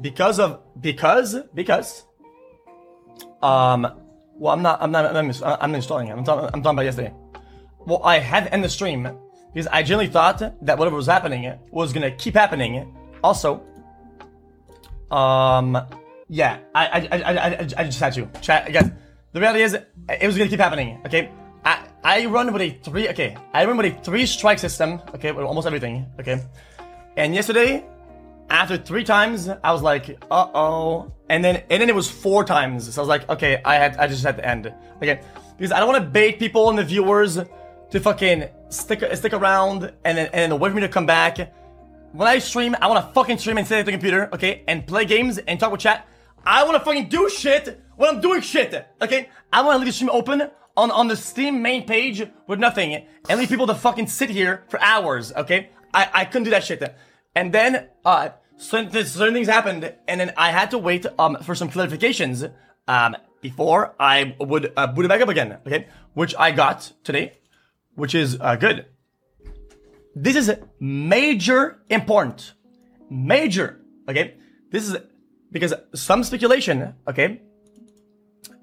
because of because because um well I'm not I'm not I'm, not, I'm installing it. I'm talking I'm talking about yesterday. Well, I had to end the stream because I genuinely thought that whatever was happening was gonna keep happening. Also, um, yeah, I I I I, I just had to chat guys. The reality is, it was gonna keep happening. Okay, I I run with a three. Okay, I run with a three strike system. Okay, with almost everything. Okay, and yesterday, after three times, I was like, uh oh, and then and then it was four times. So I was like, okay, I had I just had to end. Okay, because I don't want to bait people and the viewers to fucking stick stick around and then and then wait for me to come back. When I stream, I want to fucking stream and sit at the computer, okay, and play games and talk with chat. I want to fucking do shit when I'm doing shit, okay? I want to leave the stream open on, on the Steam main page with nothing and leave people to fucking sit here for hours, okay? I, I couldn't do that shit. And then, uh, certain, certain things happened and then I had to wait, um, for some clarifications, um, before I would, uh, boot it back up again, okay? Which I got today, which is, uh, good. This is major important. Major. Okay? This is because some speculation, okay,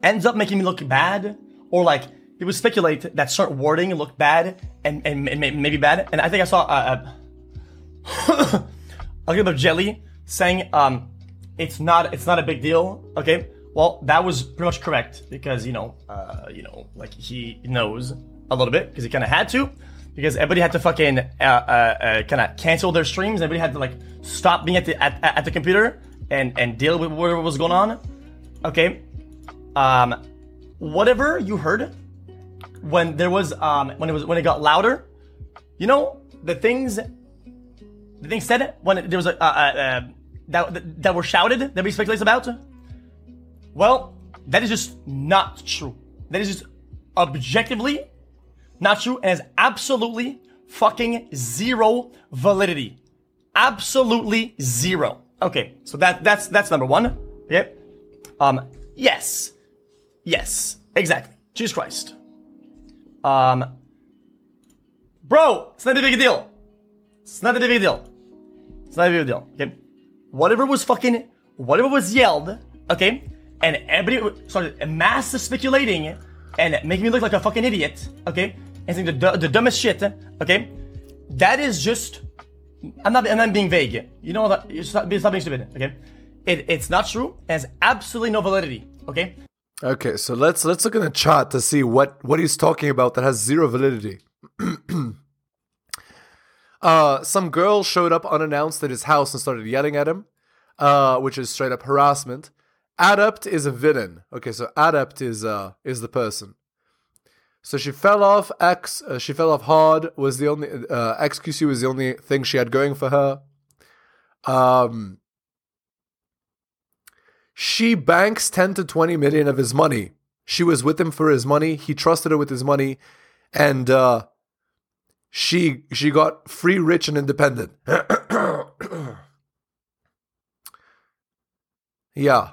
ends up making me look bad, or like people speculate that certain wording looked bad and, and, and maybe bad. And I think I saw a, a, clip of Jelly saying um, it's not it's not a big deal. Okay, well that was pretty much correct because you know uh, you know like he knows a little bit because he kind of had to because everybody had to fucking uh, uh, uh, kind of cancel their streams. Everybody had to like stop being at the at, at the computer and and deal with whatever was going on. Okay, um, whatever you heard when there was um when it was when it got louder, you know the things the things said when there was a uh, uh, that that were shouted that we speculates about. Well, that is just not true. That is just objectively not true, and has absolutely fucking zero validity. Absolutely zero. Okay, so that that's that's number one. Yep. Um, yes. Yes. Exactly. Jesus Christ. Um Bro, it's not a big deal. It's not a big deal. It's not a big deal. Okay. Whatever was fucking whatever was yelled, okay, and everybody started mass speculating and making me look like a fucking idiot, okay, and saying the, the dumbest shit, okay, that is just. I'm not. I'm not being vague. You know that. Stop, stop being stupid. Okay, it, it's not true. It has absolutely no validity. Okay. Okay, so let's let's look in the chat to see what what he's talking about that has zero validity. uh, some girl showed up unannounced at his house and started yelling at him, uh, which is straight up harassment. Adept is a villain. Okay, so adept is uh is the person. So she fell off. X, uh, she fell off hard. Was the only uh, XQC was the only thing she had going for her. Um, she banks ten to twenty million of his money. She was with him for his money. He trusted her with his money, and uh, she she got free, rich, and independent. yeah.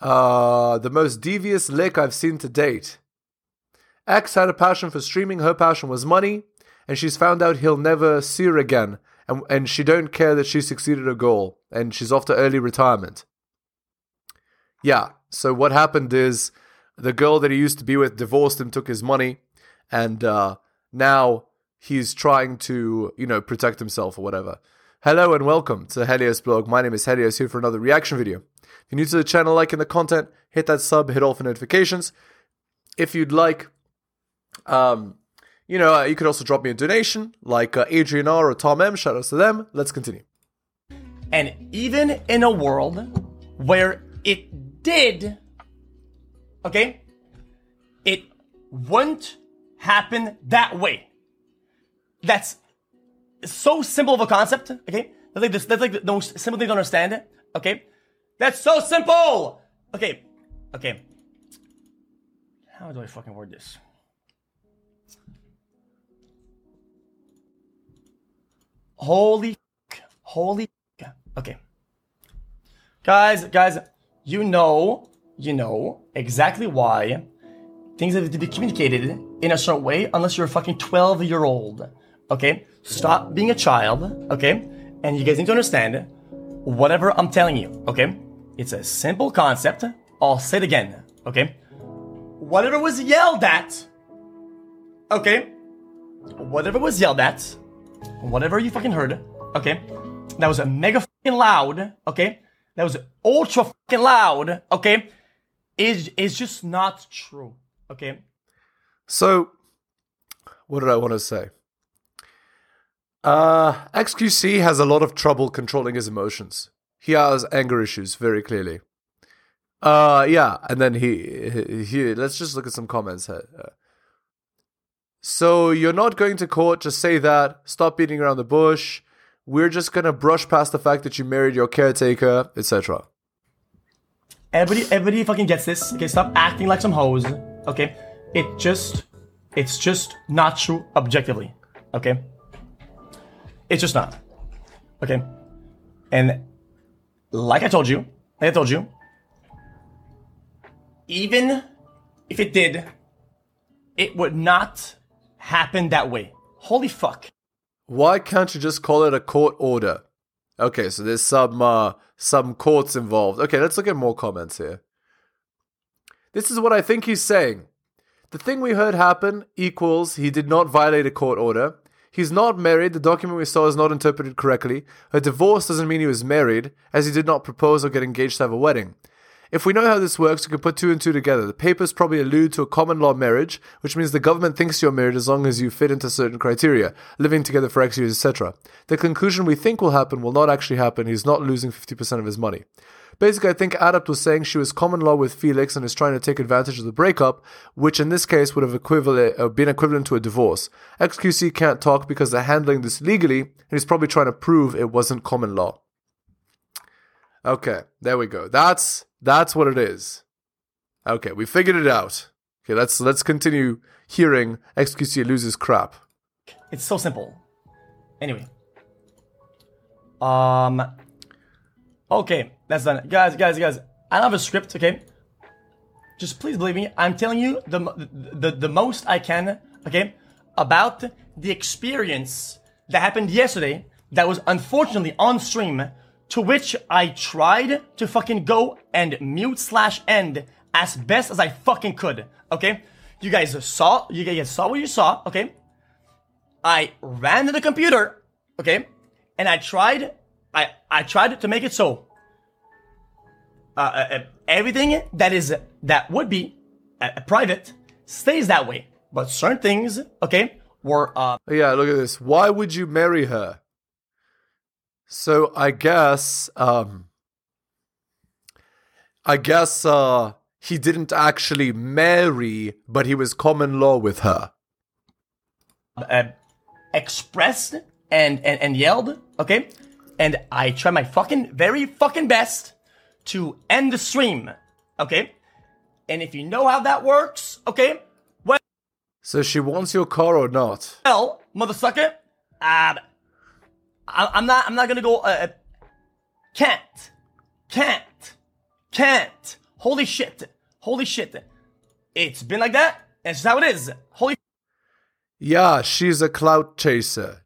Uh, the most devious lick I've seen to date. X had a passion for streaming, her passion was money, and she's found out he'll never see her again, and, and she don't care that she succeeded her goal, and she's off to early retirement. Yeah, so what happened is the girl that he used to be with divorced him, took his money, and uh, now he's trying to, you know, protect himself or whatever. Hello and welcome to Helios blog. My name is Helios here for another reaction video. If you're new to the channel, like in the content, hit that sub, hit all for notifications. If you'd like um, you know, uh, you could also drop me a donation, like uh, Adrian R or Tom M. Shout outs to them. Let's continue. And even in a world where it did, okay, it wouldn't happen that way. That's so simple of a concept, okay? That's like, this, that's like the most simple thing to understand, it, okay? That's so simple! Okay, okay. How do I fucking word this? Holy, holy. Okay, guys, guys, you know, you know exactly why things have to be communicated in a certain way, unless you're a fucking twelve year old. Okay, stop being a child. Okay, and you guys need to understand whatever I'm telling you, okay? It's a simple concept. I'll say it again, okay? Whatever was yelled at, okay? Whatever was yelled at, whatever you fucking heard, okay? That was a mega fucking loud, okay? That was ultra fucking loud, okay? Is is just not true, okay? So, what did I want to say? Uh, XQC has a lot of trouble controlling his emotions. He has anger issues very clearly. Uh, yeah, and then he, he, he let's just look at some comments here. So you're not going to court, just say that, stop beating around the bush. We're just gonna brush past the fact that you married your caretaker, etc. Everybody, everybody fucking gets this. Okay, stop acting like some hoes. Okay, it just, it's just not true objectively. Okay, it's just not. Okay, and like I told you, like I told you, even if it did, it would not happen that way. Holy fuck. Why can't you just call it a court order? Okay, so there's some uh, some courts involved. Okay, let's look at more comments here. This is what I think he's saying. The thing we heard happen equals he did not violate a court order. He's not married. The document we saw is not interpreted correctly. A divorce doesn't mean he was married, as he did not propose or get engaged to have a wedding. If we know how this works, we can put two and two together. The papers probably allude to a common law marriage, which means the government thinks you're married as long as you fit into certain criteria, living together for X years, etc. The conclusion we think will happen will not actually happen. He's not losing 50% of his money. Basically, I think Adept was saying she was common law with Felix and is trying to take advantage of the breakup, which in this case would have equivalent, uh, been equivalent to a divorce. XQC can't talk because they're handling this legally, and he's probably trying to prove it wasn't common law. Okay, there we go. That's that's what it is. Okay, we figured it out. Okay, let's let's continue hearing XQC loses crap. It's so simple. Anyway. Um. Okay, that's done. Guys, guys, guys. I don't have a script, okay? Just please believe me. I'm telling you the, the, the most I can, okay? About the experience that happened yesterday that was unfortunately on stream to which I tried to fucking go and mute slash end as best as I fucking could. Okay, you guys saw you guys saw what you saw. Okay, I ran to the computer. Okay, and I tried I I tried to make it so uh, uh, everything that is that would be uh, private stays that way, but certain things okay were uh Yeah, look at this. Why would you marry her? So I guess um I guess uh he didn't actually marry, but he was common law with her. uh, expressed and, and and yelled, okay? And I tried my fucking very fucking best to end the stream, okay? And if you know how that works, okay? Well, so she wants your car or not? Well, motherfucker, uh, I, I'm not I'm not gonna go. Uh, can't, can't, can't. Holy shit! Holy shit! It's been like that. and It's how it is. Holy. Yeah, she's a clout chaser.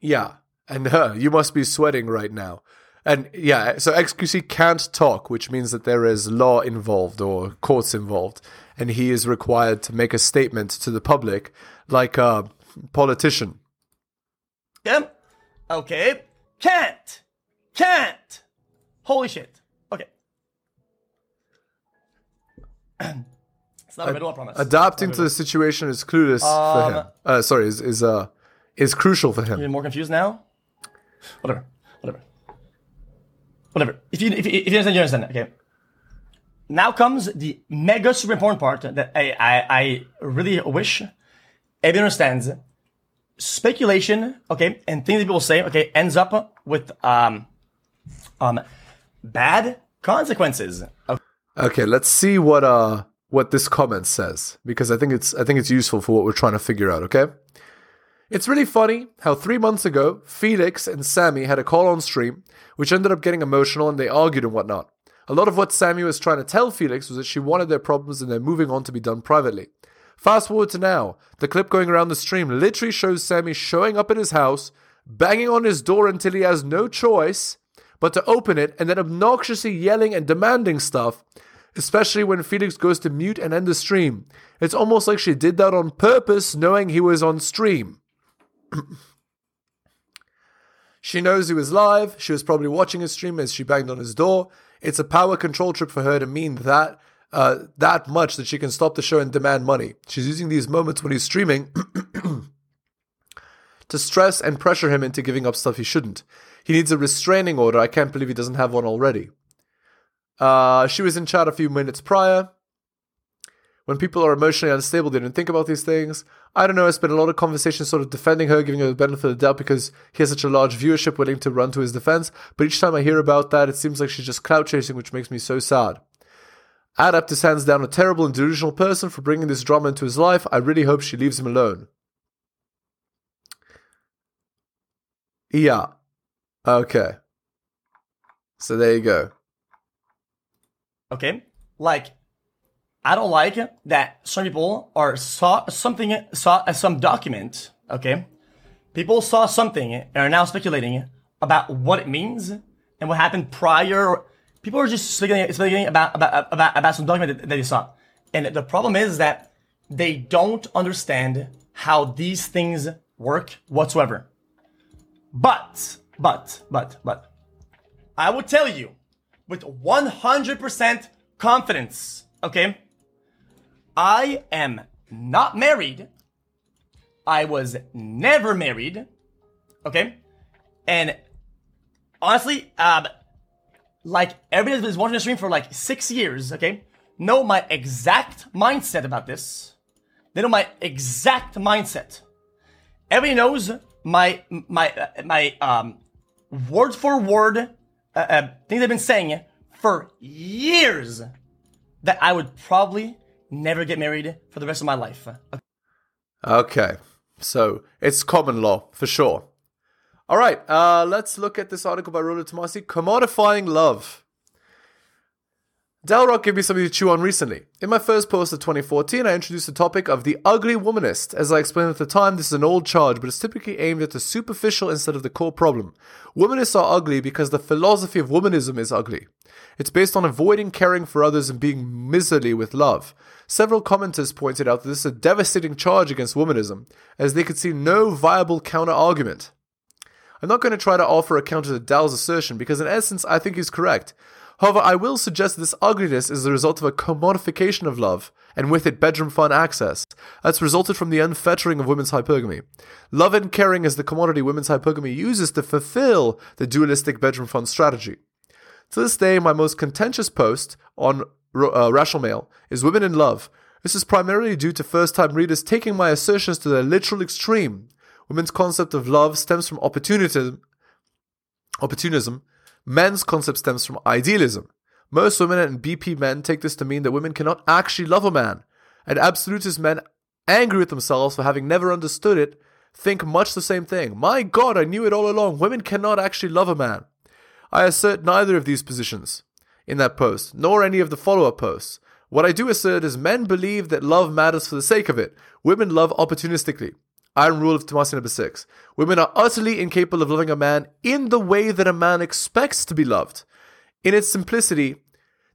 Yeah, and uh, you must be sweating right now. And yeah, so XQC can't talk, which means that there is law involved or courts involved, and he is required to make a statement to the public like a politician. Yeah. Okay. Can't. Can't. Holy shit. Okay. it's not a riddle, I promise. Adapting to the situation is clueless for him. Uh, sorry, is is uh is crucial for him. You're more confused now? Whatever. Whatever. Whatever. If you if you, if you understand, you understand. Okay. Now comes the mega super important part that I I, I really wish everyone understands. Speculation, okay, and things that people say, okay, ends up with um um bad consequences. Okay. Okay, let's see what uh what this comment says because I think it's I think it's useful for what we're trying to figure out, okay? It's really funny how 3 months ago Felix and Sammy had a call on stream which ended up getting emotional and they argued and whatnot. A lot of what Sammy was trying to tell Felix was that she wanted their problems and they're moving on to be done privately. Fast forward to now. The clip going around the stream literally shows Sammy showing up at his house, banging on his door until he has no choice, but to open it and then obnoxiously yelling and demanding stuff, especially when Felix goes to mute and end the stream. It's almost like she did that on purpose, knowing he was on stream. she knows he was live. She was probably watching his stream as she banged on his door. It's a power control trip for her to mean that uh, that much that she can stop the show and demand money. She's using these moments when he's streaming to stress and pressure him into giving up stuff he shouldn't. He needs a restraining order. I can't believe he doesn't have one already. Uh, she was in chat a few minutes prior. When people are emotionally unstable, they don't think about these things. I don't know. I spent a lot of conversations sort of defending her, giving her the benefit of the doubt because he has such a large viewership willing to run to his defense. But each time I hear about that, it seems like she's just clout chasing, which makes me so sad. Adept is hands down a terrible and delusional person for bringing this drama into his life. I really hope she leaves him alone. Yeah. Okay. So there you go. Okay? Like, I don't like that some people are saw something, saw some document, okay? People saw something and are now speculating about what it means and what happened prior. People are just speculating, speculating about, about, about, about some document that, that they saw. And the problem is that they don't understand how these things work whatsoever. But, but, but, but, I will tell you with 100% confidence, okay? I am not married. I was never married, okay? And honestly, um, like everybody that's been watching the stream for like six years, okay, know my exact mindset about this. They know my exact mindset. Everybody knows my my uh, my um word for word uh, uh, things I've been saying for years that I would probably never get married for the rest of my life. Okay. Okay, so it's common law for sure. All right, uh, let's look at this article by Rollo Tomasi, Commodifying Love. Dalrock gave me something to chew on recently. In my first post of 2014, I introduced the topic of the ugly womanist. As I explained at the time, this is an old charge, but it's typically aimed at the superficial instead of the core problem. Womanists are ugly because the philosophy of womanism is ugly. It's based on avoiding caring for others and being miserly with love. Several commenters pointed out that this is a devastating charge against womanism, as they could see no viable counter argument. I'm not going to try to offer a counter to Dal's assertion because, in essence, I think he's correct. However, I will suggest this ugliness is the result of a commodification of love, and with it bedroom fun access, that's resulted from the unfettering of women's hypergamy. Love and caring is the commodity women's hypergamy uses to fulfill the dualistic bedroom fun strategy. To this day, my most contentious post on uh, Rational Male is Women in Love. This is primarily due to first time readers taking my assertions to their literal extreme. Women's concept of love stems from opportunism, opportunism Men's concept stems from idealism. Most women and BP men take this to mean that women cannot actually love a man, and absolutist men, angry with themselves for having never understood it, think much the same thing. My God, I knew it all along. Women cannot actually love a man. I assert neither of these positions in that post, nor any of the follow up posts. What I do assert is men believe that love matters for the sake of it. Women love opportunistically. Iron Rule of Tomasi number six. Women are utterly incapable of loving a man in the way that a man expects to be loved. In its simplicity,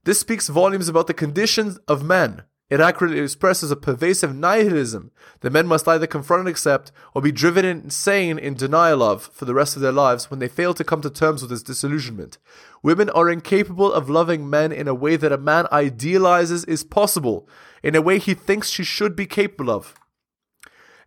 this speaks volumes about the conditions of men. It accurately expresses a pervasive nihilism that men must either confront and accept or be driven insane in denial of for the rest of their lives when they fail to come to terms with this disillusionment. Women are incapable of loving men in a way that a man idealizes is possible, in a way he thinks she should be capable of.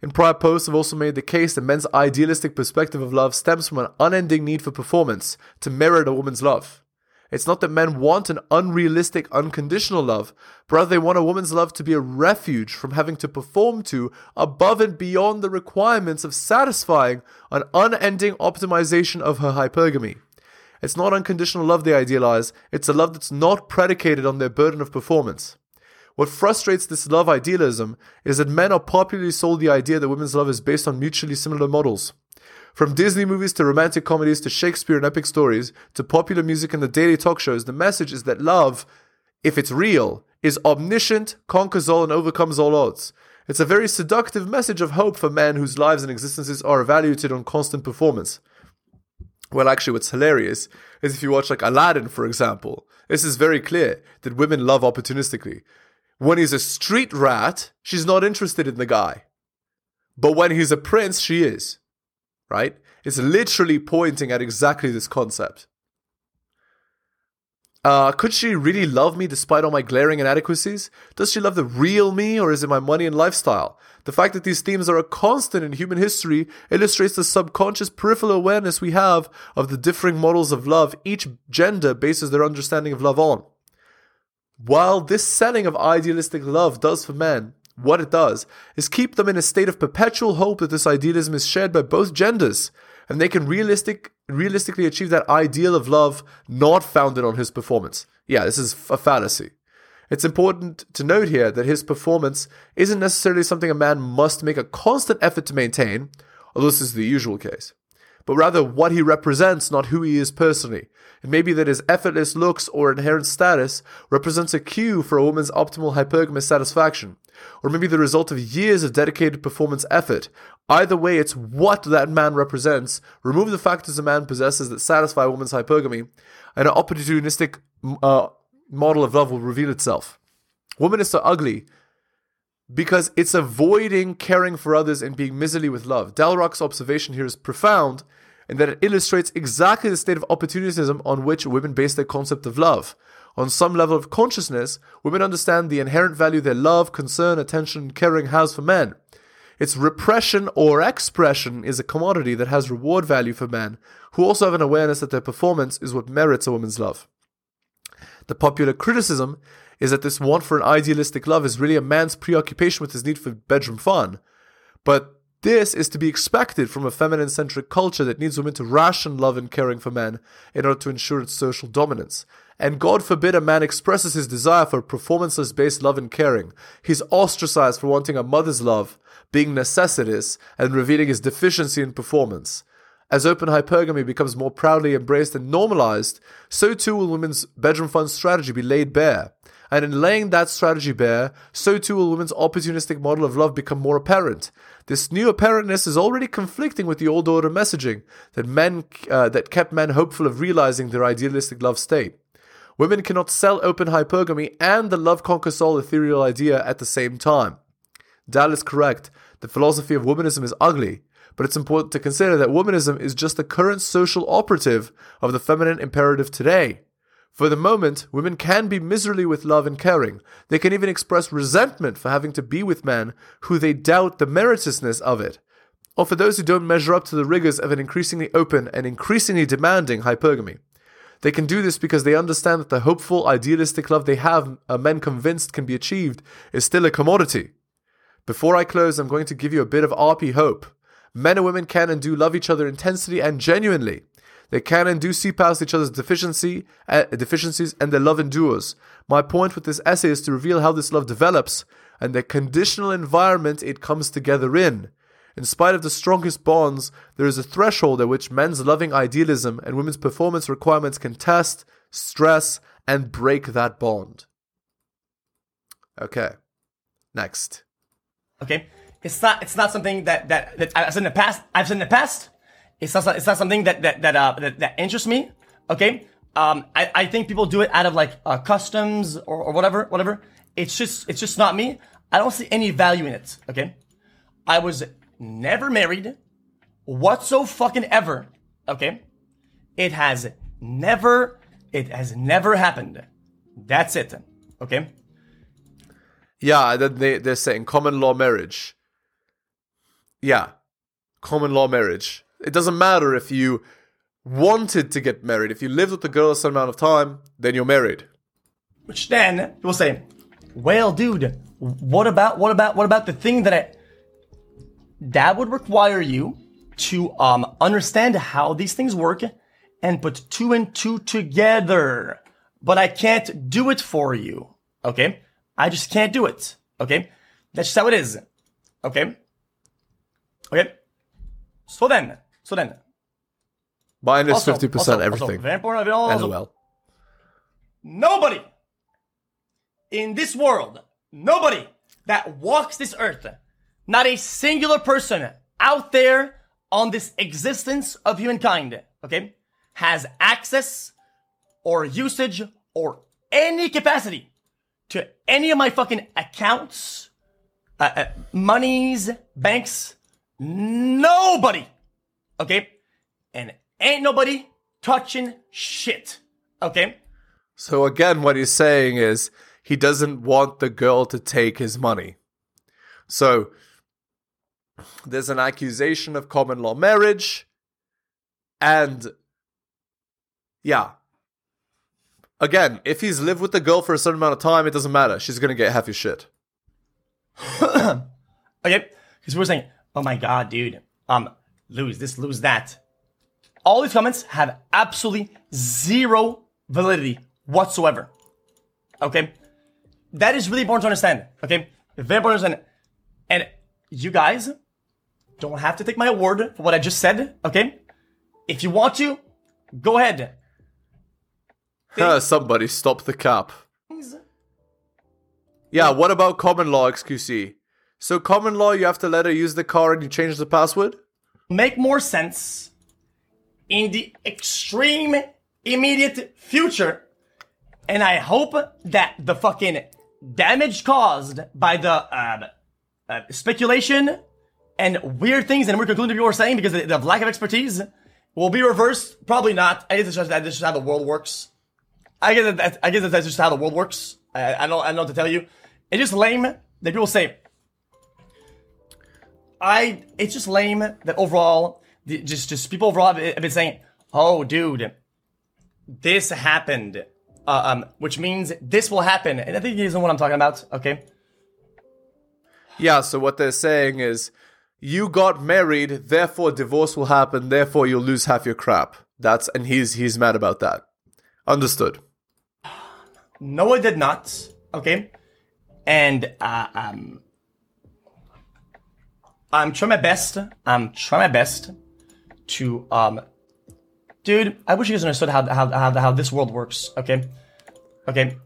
In prior posts, I've also made the case that men's idealistic perspective of love stems from an unending need for performance to merit a woman's love. It's not that men want an unrealistic, unconditional love, but rather they want a woman's love to be a refuge from having to perform to above and beyond the requirements of satisfying an unending optimization of her hypergamy. It's not unconditional love they idealize, it's a love that's not predicated on their burden of performance. What frustrates this love idealism is that men are popularly sold the idea that women's love is based on mutually similar models. From Disney movies to romantic comedies to Shakespeare and epic stories to popular music and the daily talk shows, the message is that love, if it's real, is omniscient, conquers all, and overcomes all odds. It's a very seductive message of hope for men whose lives and existences are evaluated on constant performance. Well, actually, what's hilarious is if you watch like Aladdin, for example. This is very clear that women love opportunistically. When he's a street rat, she's not interested in the guy. But when he's a prince, she is. Right? It's literally pointing at exactly this concept. Uh, could she really love me despite all my glaring inadequacies? Does she love the real me or is it my money and lifestyle? The fact that these themes are a constant in human history illustrates the subconscious peripheral awareness we have of the differing models of love each gender bases their understanding of love on. While this setting of idealistic love does for men, what it does is keep them in a state of perpetual hope that this idealism is shared by both genders and they can realistic realistically achieve that ideal of love not founded on his performance. Yeah, this is a fallacy. It's important to note here that his performance isn't necessarily something a man must make a constant effort to maintain, although this is the usual case, but rather what he represents, not who he is personally. It may be that his effortless looks or inherent status represents a cue for a woman's optimal hypergamous satisfaction, or maybe the result of years of dedicated performance effort. Either way, it's what that man represents. Remove the factors a man possesses that satisfy a woman's hypergamy, and an opportunistic uh, model of love will reveal itself. Woman is so ugly because it's avoiding caring for others and being miserly with love. Dalrock's observation here is profound in that it illustrates exactly the state of opportunism on which women base their concept of love. On some level of consciousness, women understand the inherent value their love, concern, attention, caring has for men. Its repression or expression is a commodity that has reward value for men, who also have an awareness that their performance is what merits a woman's love. The popular criticism is that this want for an idealistic love is really a man's preoccupation with his need for bedroom fun. But this is to be expected from a feminine centric culture that needs women to ration love and caring for men in order to ensure its social dominance. And God forbid a man expresses his desire for performances based love and caring. He's ostracized for wanting a mother's love, being necessitous, and revealing his deficiency in performance. As open hypergamy becomes more proudly embraced and normalized, so too will women's bedroom fun strategy be laid bare. And in laying that strategy bare, so too will women's opportunistic model of love become more apparent. This new apparentness is already conflicting with the old order messaging that men uh, that kept men hopeful of realizing their idealistic love state. Women cannot sell open hypergamy and the love conquers all ethereal idea at the same time. Dal is correct. The philosophy of womanism is ugly, but it's important to consider that womanism is just the current social operative of the feminine imperative today. For the moment, women can be miserly with love and caring. They can even express resentment for having to be with men who they doubt the meritoriousness of it, or for those who don't measure up to the rigors of an increasingly open and increasingly demanding hypergamy. They can do this because they understand that the hopeful, idealistic love they have, a men convinced can be achieved, is still a commodity. Before I close, I'm going to give you a bit of RP hope. Men and women can and do love each other intensely and genuinely. They can and do see past each other's deficiency, uh, deficiencies and their love endures. My point with this essay is to reveal how this love develops and the conditional environment it comes together in. In spite of the strongest bonds, there is a threshold at which men's loving idealism and women's performance requirements can test, stress, and break that bond. Okay. Next. Okay, it's not it's not something that that, that I've said in the past. I've said in the past. It's not it's not something that that that uh, that, that interests me. Okay, um, I, I think people do it out of like uh, customs or, or whatever whatever. It's just it's just not me. I don't see any value in it. Okay, I was never married, whatso fucking ever. Okay, it has never it has never happened. That's it. Okay. Yeah, they they're saying common law marriage. Yeah, common law marriage. It doesn't matter if you wanted to get married. If you lived with the girl a certain amount of time, then you're married. Which then you will say, well, dude, what about what about what about the thing that I that would require you to um understand how these things work and put two and two together. But I can't do it for you. Okay? I just can't do it. Okay? That's just how it is. Okay? Okay? So then, so then. Minus Also- fifty percent also- everything. Very important, also, LOL. Nobody in this world, nobody that walks this earth, not a singular person out there on this existence of humankind, okay, has access or usage or any capacity to any of my fucking accounts, uh, uh, monies, banks, nobody. Okay? And ain't nobody touching shit. Okay? So again, what he's saying is he doesn't want the girl to take his money. So there's an accusation of common law marriage, and yeah. Again, if he's lived with the girl for a certain amount of time, it doesn't matter. She's gonna get half your shit. Okay? Because we're saying, oh my god, dude, um, lose this, lose that. All these comments have absolutely zero validity whatsoever. Okay? That is really important to understand. Okay? Very important to understand. And you guys don't have to take my word for what I just said. Okay? If you want to, go ahead. Huh, Somebody stop the cap. Yeah, what about common law, XQC? So common law, you have to let her use the car and you change the password? Make more sense in the extreme immediate future. And I hope that the fucking damage caused by the uh, uh, speculation and weird things and weird conclusions people were saying because of the lack of expertise will be reversed. Probably not. I guess it's just, that's just how the world works. I guess I guess that's just how the world works. I, I don't I don't know what to tell you. It's just lame that people say I it's just lame that overall the, just just people overall have been saying, "Oh, dude, this happened," uh, um, which means this will happen, and I think you know what I'm talking about. Okay, Yeah, so what they're saying is you got married, therefore divorce will happen, therefore you'll lose half your crap. That's and he's he's mad about that. Understood. no, I did not. Okay, and uh, um, I'm trying my best. I'm trying my best to um, dude. I wish you guys understood how how how, how this world works. Okay, okay.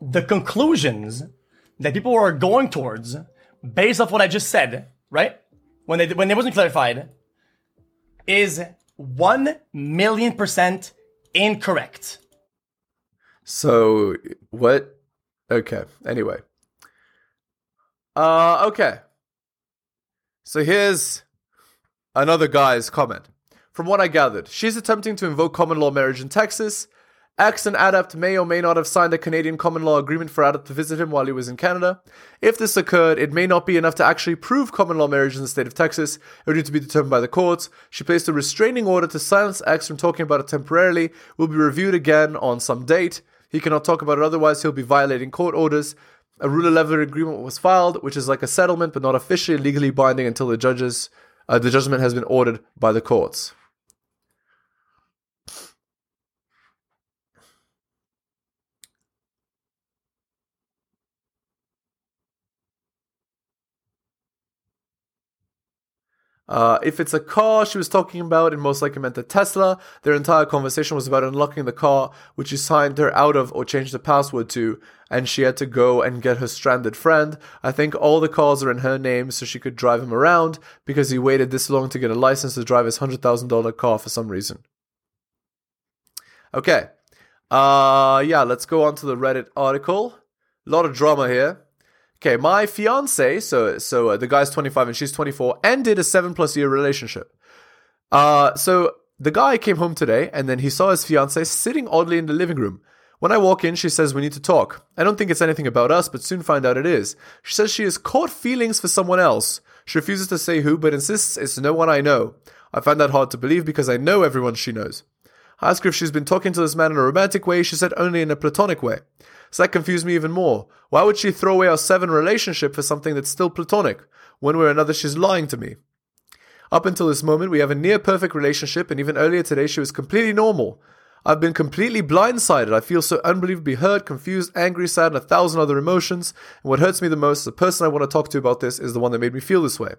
The conclusions that people are going towards, based off what I just said, right? When they when it wasn't clarified, is one million percent incorrect. So what? Okay. Anyway. Uh okay. So here's another guy's comment. From what I gathered, she's attempting to invoke common law marriage in Texas. X and Adept may or may not have signed a Canadian common law agreement for Adept to visit him while he was in Canada. If this occurred, it may not be enough to actually prove common law marriage in the state of Texas. It would need to be determined by the courts. She placed a restraining order to silence X from talking about it temporarily. Will be reviewed again on some date. He cannot talk about it otherwise, he'll be violating court orders. A Rule 11 agreement was filed, which is like a settlement but not officially legally binding until the judges uh, the judgment has been ordered by the courts. Uh, if it's a car she was talking about, it most likely meant a Tesla. Their entire conversation was about unlocking the car, which he signed her out of or changed the password to, and she had to go and get her stranded friend. I think all the cars are in her name so she could drive him around because he waited this long to get a license to drive his $100,000 car for some reason. Okay. Uh, yeah, let's go on to the Reddit article. A lot of drama here. Okay, my fiance, so so uh, the guy's 25 and she's 24, ended a seven plus year relationship. Uh, so the guy came home today and then he saw his fiance sitting oddly in the living room. When I walk in, she says we need to talk. I don't think it's anything about us, but soon find out it is. She says she has caught feelings for someone else. She refuses to say who, but insists it's no one I know. I find that hard to believe because I know everyone she knows. I ask her if she's been talking to this man in a romantic way. She said only in a platonic way. So that confused me even more. Why would she throw away our seven relationship for something that's still platonic? One way or another, she's lying to me. Up until this moment, we have a near perfect relationship, and even earlier today, she was completely normal. I've been completely blindsided. I feel so unbelievably hurt, confused, angry, sad, and a thousand other emotions. And what hurts me the most, the person I want to talk to about this, is the one that made me feel this way.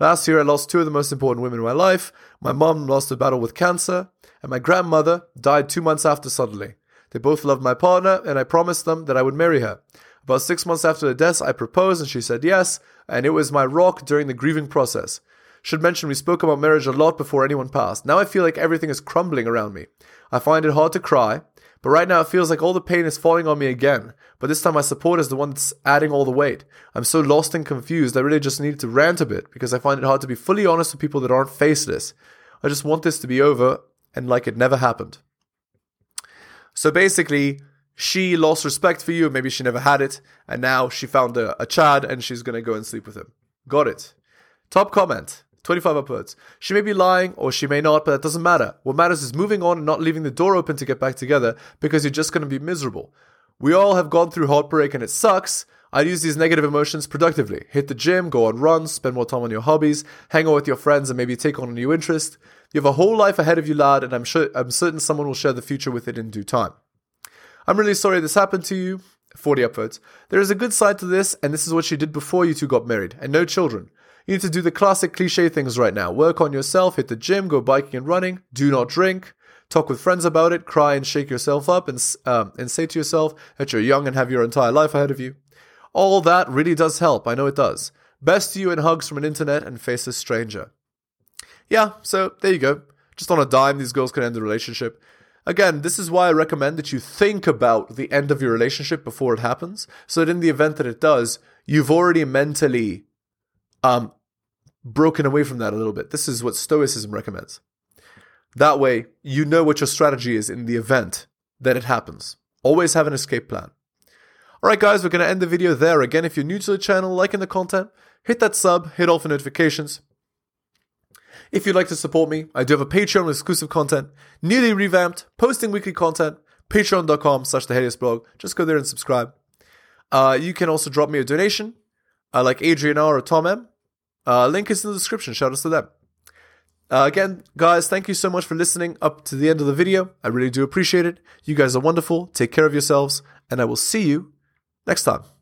Last year, I lost two of the most important women in my life. My mom lost a battle with cancer, and my grandmother died two months after suddenly. They both loved my partner, and I promised them that I would marry her. About six months after the deaths, I proposed, and she said yes, and it was my rock during the grieving process. Should mention we spoke about marriage a lot before anyone passed. Now I feel like everything is crumbling around me. I find it hard to cry, but right now it feels like all the pain is falling on me again. But this time my support is the one that's adding all the weight. I'm so lost and confused, I really just need to rant a bit because I find it hard to be fully honest with people that aren't faceless. I just want this to be over and like it never happened. So basically, she lost respect for you, maybe she never had it, and now she found a, a Chad and she's gonna go and sleep with him. Got it. Top comment 25 upwards. She may be lying or she may not, but that doesn't matter. What matters is moving on and not leaving the door open to get back together because you're just gonna be miserable. We all have gone through heartbreak and it sucks. I'd use these negative emotions productively. Hit the gym, go on runs, spend more time on your hobbies, hang out with your friends, and maybe take on a new interest. You have a whole life ahead of you, lad, and I'm sure I'm certain someone will share the future with it in due time. I'm really sorry this happened to you. 40 upwards. There is a good side to this, and this is what she did before you two got married, and no children. You need to do the classic cliche things right now. Work on yourself, hit the gym, go biking and running, do not drink, talk with friends about it, cry and shake yourself up, and, um, and say to yourself that you're young and have your entire life ahead of you. All that really does help. I know it does. Best to you and hugs from an internet and faceless stranger. Yeah, so there you go. Just on a dime, these girls can end the relationship. Again, this is why I recommend that you think about the end of your relationship before it happens, so that in the event that it does, you've already mentally um, broken away from that a little bit. This is what Stoicism recommends. That way, you know what your strategy is in the event that it happens. Always have an escape plan. Alright, guys, we're going to end the video there. Again, if you're new to the channel, liking the content, hit that sub, hit all for notifications. If you'd like to support me, I do have a Patreon with exclusive content, newly revamped, posting weekly content, patreon.com slash the blog. Just go there and subscribe. Uh, you can also drop me a donation, uh, like Adrian R or Tom M. Uh, link is in the description. Shout out to them. Uh, again, guys, thank you so much for listening up to the end of the video. I really do appreciate it. You guys are wonderful. Take care of yourselves, and I will see you next time.